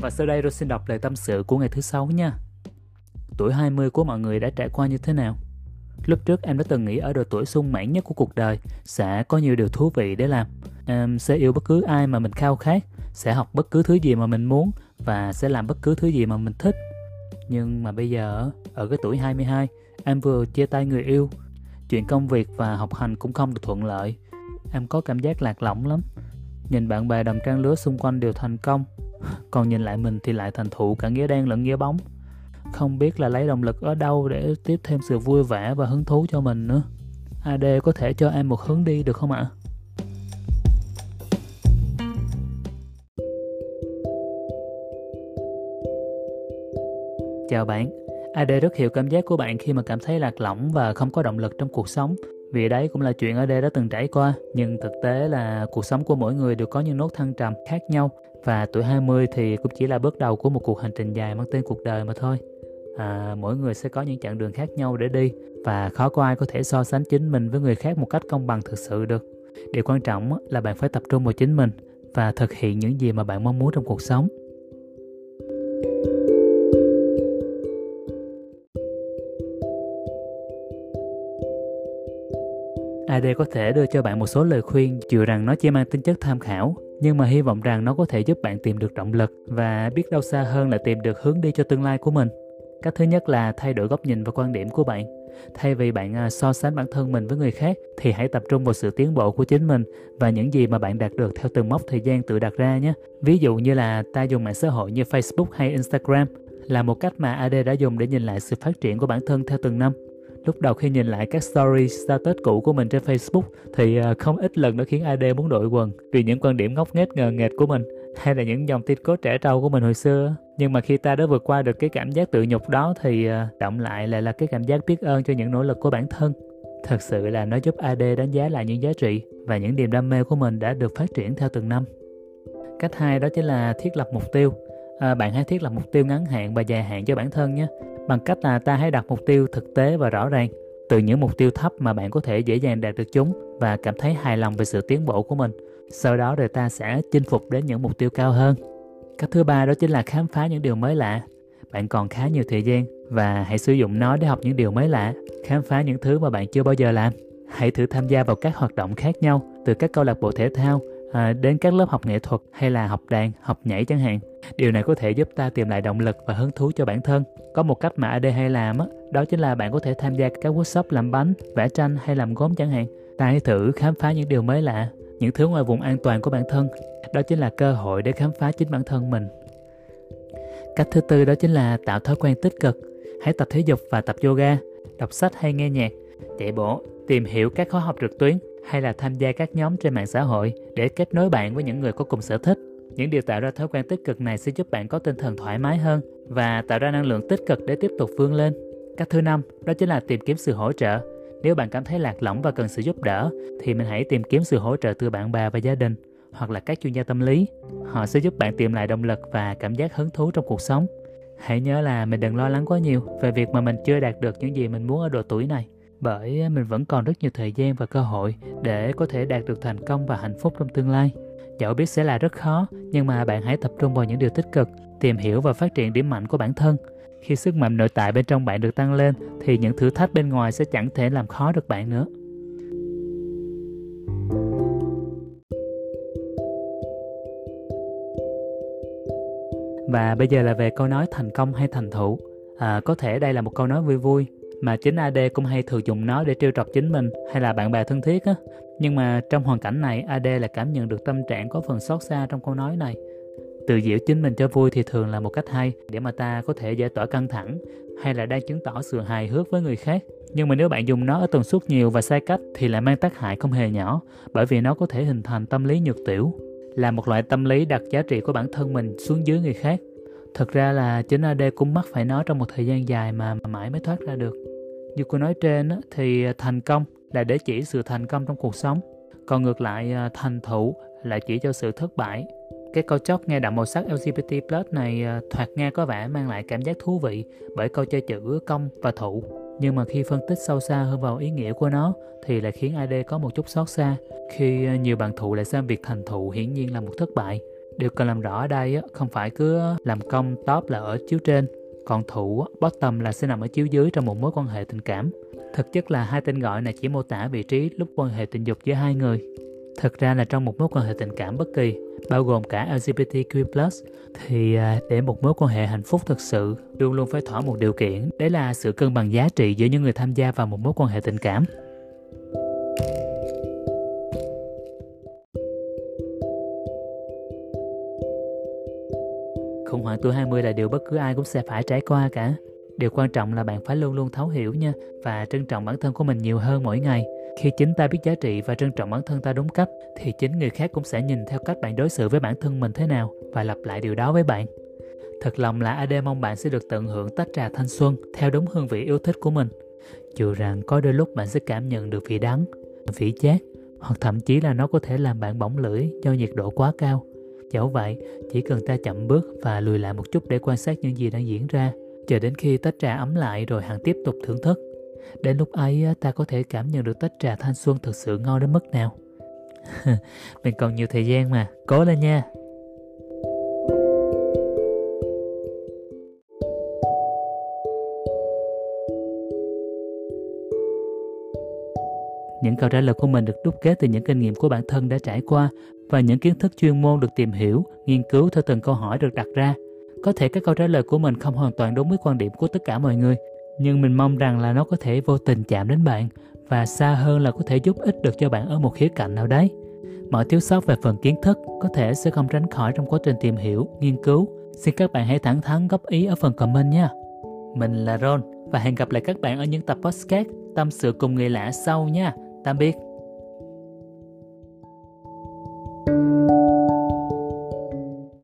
Và sau đây tôi xin đọc lời tâm sự của ngày thứ sáu nha. Tuổi 20 của mọi người đã trải qua như thế nào? Lúc trước em đã từng nghĩ ở độ tuổi sung mãn nhất của cuộc đời sẽ có nhiều điều thú vị để làm. Em sẽ yêu bất cứ ai mà mình khao khát, sẽ học bất cứ thứ gì mà mình muốn và sẽ làm bất cứ thứ gì mà mình thích. Nhưng mà bây giờ, ở cái tuổi 22, em vừa chia tay người yêu. Chuyện công việc và học hành cũng không được thuận lợi. Em có cảm giác lạc lõng lắm. Nhìn bạn bè đồng trang lứa xung quanh đều thành công còn nhìn lại mình thì lại thành thụ cả nghĩa đen lẫn nghĩa bóng. Không biết là lấy động lực ở đâu để tiếp thêm sự vui vẻ và hứng thú cho mình nữa. AD có thể cho em một hướng đi được không ạ? Chào bạn, AD rất hiểu cảm giác của bạn khi mà cảm thấy lạc lõng và không có động lực trong cuộc sống vì đấy cũng là chuyện ở đây đã từng trải qua nhưng thực tế là cuộc sống của mỗi người đều có những nốt thăng trầm khác nhau và tuổi 20 thì cũng chỉ là bước đầu của một cuộc hành trình dài mang tên cuộc đời mà thôi. À, mỗi người sẽ có những chặng đường khác nhau để đi và khó có ai có thể so sánh chính mình với người khác một cách công bằng thực sự được. Điều quan trọng là bạn phải tập trung vào chính mình và thực hiện những gì mà bạn mong muốn trong cuộc sống. AD có thể đưa cho bạn một số lời khuyên dù rằng nó chỉ mang tính chất tham khảo, nhưng mà hy vọng rằng nó có thể giúp bạn tìm được động lực và biết đâu xa hơn là tìm được hướng đi cho tương lai của mình. Cách thứ nhất là thay đổi góc nhìn và quan điểm của bạn. Thay vì bạn à, so sánh bản thân mình với người khác, thì hãy tập trung vào sự tiến bộ của chính mình và những gì mà bạn đạt được theo từng mốc thời gian tự đặt ra nhé. Ví dụ như là ta dùng mạng xã hội như Facebook hay Instagram là một cách mà AD đã dùng để nhìn lại sự phát triển của bản thân theo từng năm lúc đầu khi nhìn lại các story status cũ của mình trên Facebook thì à, không ít lần nó khiến AD muốn đổi quần vì những quan điểm ngốc nghếch ngờ nghệch của mình hay là những dòng tin cốt trẻ trâu của mình hồi xưa. Nhưng mà khi ta đã vượt qua được cái cảm giác tự nhục đó thì à, động lại lại là cái cảm giác biết ơn cho những nỗ lực của bản thân. Thật sự là nó giúp AD đánh giá lại những giá trị và những niềm đam mê của mình đã được phát triển theo từng năm. Cách hai đó chính là thiết lập mục tiêu. À, bạn hãy thiết lập mục tiêu ngắn hạn và dài hạn cho bản thân nhé bằng cách là ta hãy đặt mục tiêu thực tế và rõ ràng từ những mục tiêu thấp mà bạn có thể dễ dàng đạt được chúng và cảm thấy hài lòng về sự tiến bộ của mình. Sau đó rồi ta sẽ chinh phục đến những mục tiêu cao hơn. Cách thứ ba đó chính là khám phá những điều mới lạ. Bạn còn khá nhiều thời gian và hãy sử dụng nó để học những điều mới lạ khám phá những thứ mà bạn chưa bao giờ làm. Hãy thử tham gia vào các hoạt động khác nhau từ các câu lạc bộ thể thao à, đến các lớp học nghệ thuật hay là học đàn học nhảy chẳng hạn điều này có thể giúp ta tìm lại động lực và hứng thú cho bản thân. Có một cách mà AD hay làm đó, chính là bạn có thể tham gia các workshop làm bánh vẽ tranh hay làm gốm chẳng hạn. Ta hãy thử khám phá những điều mới lạ những thứ ngoài vùng an toàn của bản thân. Đó chính là cơ hội để khám phá chính bản thân mình. Cách thứ tư đó chính là tạo thói quen tích cực. Hãy tập thể dục và tập yoga đọc sách hay nghe nhạc chạy bộ tìm hiểu các khóa học trực tuyến hay là tham gia các nhóm trên mạng xã hội để kết nối bạn với những người có cùng sở thích. Những điều tạo ra thói quen tích cực này sẽ giúp bạn có tinh thần thoải mái hơn và tạo ra năng lượng tích cực để tiếp tục vươn lên. Cách thứ năm, đó chính là tìm kiếm sự hỗ trợ. Nếu bạn cảm thấy lạc lõng và cần sự giúp đỡ, thì mình hãy tìm kiếm sự hỗ trợ từ bạn bè và gia đình hoặc là các chuyên gia tâm lý. Họ sẽ giúp bạn tìm lại động lực và cảm giác hứng thú trong cuộc sống. Hãy nhớ là mình đừng lo lắng quá nhiều về việc mà mình chưa đạt được những gì mình muốn ở độ tuổi này, bởi mình vẫn còn rất nhiều thời gian và cơ hội để có thể đạt được thành công và hạnh phúc trong tương lai. Dẫu biết sẽ là rất khó, nhưng mà bạn hãy tập trung vào những điều tích cực, tìm hiểu và phát triển điểm mạnh của bản thân. Khi sức mạnh nội tại bên trong bạn được tăng lên thì những thử thách bên ngoài sẽ chẳng thể làm khó được bạn nữa. Và bây giờ là về câu nói thành công hay thành thụ. À, có thể đây là một câu nói vui vui mà chính AD cũng hay thường dùng nó để trêu chọc chính mình hay là bạn bè thân thiết á. Nhưng mà trong hoàn cảnh này, AD là cảm nhận được tâm trạng có phần xót xa trong câu nói này. Tự diễu chính mình cho vui thì thường là một cách hay để mà ta có thể giải tỏa căng thẳng hay là đang chứng tỏ sự hài hước với người khác. Nhưng mà nếu bạn dùng nó ở tần suất nhiều và sai cách thì lại mang tác hại không hề nhỏ bởi vì nó có thể hình thành tâm lý nhược tiểu. là một loại tâm lý đặt giá trị của bản thân mình xuống dưới người khác. Thực ra là chính AD cũng mắc phải nó trong một thời gian dài mà, mà mãi mới thoát ra được. Như cô nói trên thì à, thành công là để chỉ sự thành công trong cuộc sống, còn ngược lại à, thành thụ là chỉ cho sự thất bại. Cái câu chóc nghe đậm màu sắc LGBT plus này à, thoạt nghe có vẻ mang lại cảm giác thú vị bởi câu chơi chữ công và thụ. Nhưng mà khi phân tích sâu xa hơn vào ý nghĩa của nó thì lại khiến AD có một chút xót xa khi nhiều bạn thụ lại xem việc thành thụ hiển nhiên là một thất bại. Điều cần làm rõ ở đây không phải cứ làm công top là ở chiếu trên, còn thụ bottom là sẽ nằm ở chiếu dưới trong một mối quan hệ tình cảm. Thực chất là hai tên gọi này chỉ mô tả vị trí lúc quan hệ tình dục giữa hai người. Thực ra là trong một mối quan hệ tình cảm bất kỳ, bao gồm cả LGBTQ+, thì à, để một mối quan hệ hạnh phúc thực sự luôn luôn phải thỏa một điều kiện, đấy là sự cân bằng giá trị giữa những người tham gia vào một mối quan hệ tình cảm. Khủng tuổi 20 là điều bất cứ ai cũng sẽ phải trải qua cả. Điều quan trọng là bạn phải luôn luôn thấu hiểu nha và trân trọng bản thân của mình nhiều hơn mỗi ngày. Khi chính ta biết giá trị và trân trọng bản thân ta đúng cách thì chính người khác cũng sẽ nhìn theo cách bạn đối xử với bản thân mình thế nào và lặp lại điều đó với bạn. Thật lòng là AD mong bạn sẽ được tận hưởng tách trà thanh xuân theo đúng hương vị yêu thích của mình. Dù rằng có đôi lúc bạn sẽ cảm nhận được vị đắng, vị chát hoặc thậm chí là nó có thể làm bạn bỏng lưỡi do nhiệt độ quá cao. Dẫu vậy, chỉ cần ta chậm bước và lùi lại một chút để quan sát những gì đang diễn ra, chờ đến khi tách trà ấm lại rồi hẳn tiếp tục thưởng thức. Đến lúc ấy ta có thể cảm nhận được tách trà thanh xuân thực sự ngon đến mức nào. Mình còn nhiều thời gian mà, cố lên nha! Những câu trả lời của mình được đúc kết từ những kinh nghiệm của bản thân đã trải qua và những kiến thức chuyên môn được tìm hiểu, nghiên cứu theo từng câu hỏi được đặt ra. Có thể các câu trả lời của mình không hoàn toàn đúng với quan điểm của tất cả mọi người, nhưng mình mong rằng là nó có thể vô tình chạm đến bạn và xa hơn là có thể giúp ích được cho bạn ở một khía cạnh nào đấy. Mọi thiếu sót về phần kiến thức có thể sẽ không tránh khỏi trong quá trình tìm hiểu, nghiên cứu. Xin các bạn hãy thẳng thắn góp ý ở phần comment nha. Mình là Ron và hẹn gặp lại các bạn ở những tập podcast tâm sự cùng người lạ sau nha. Tạm biệt.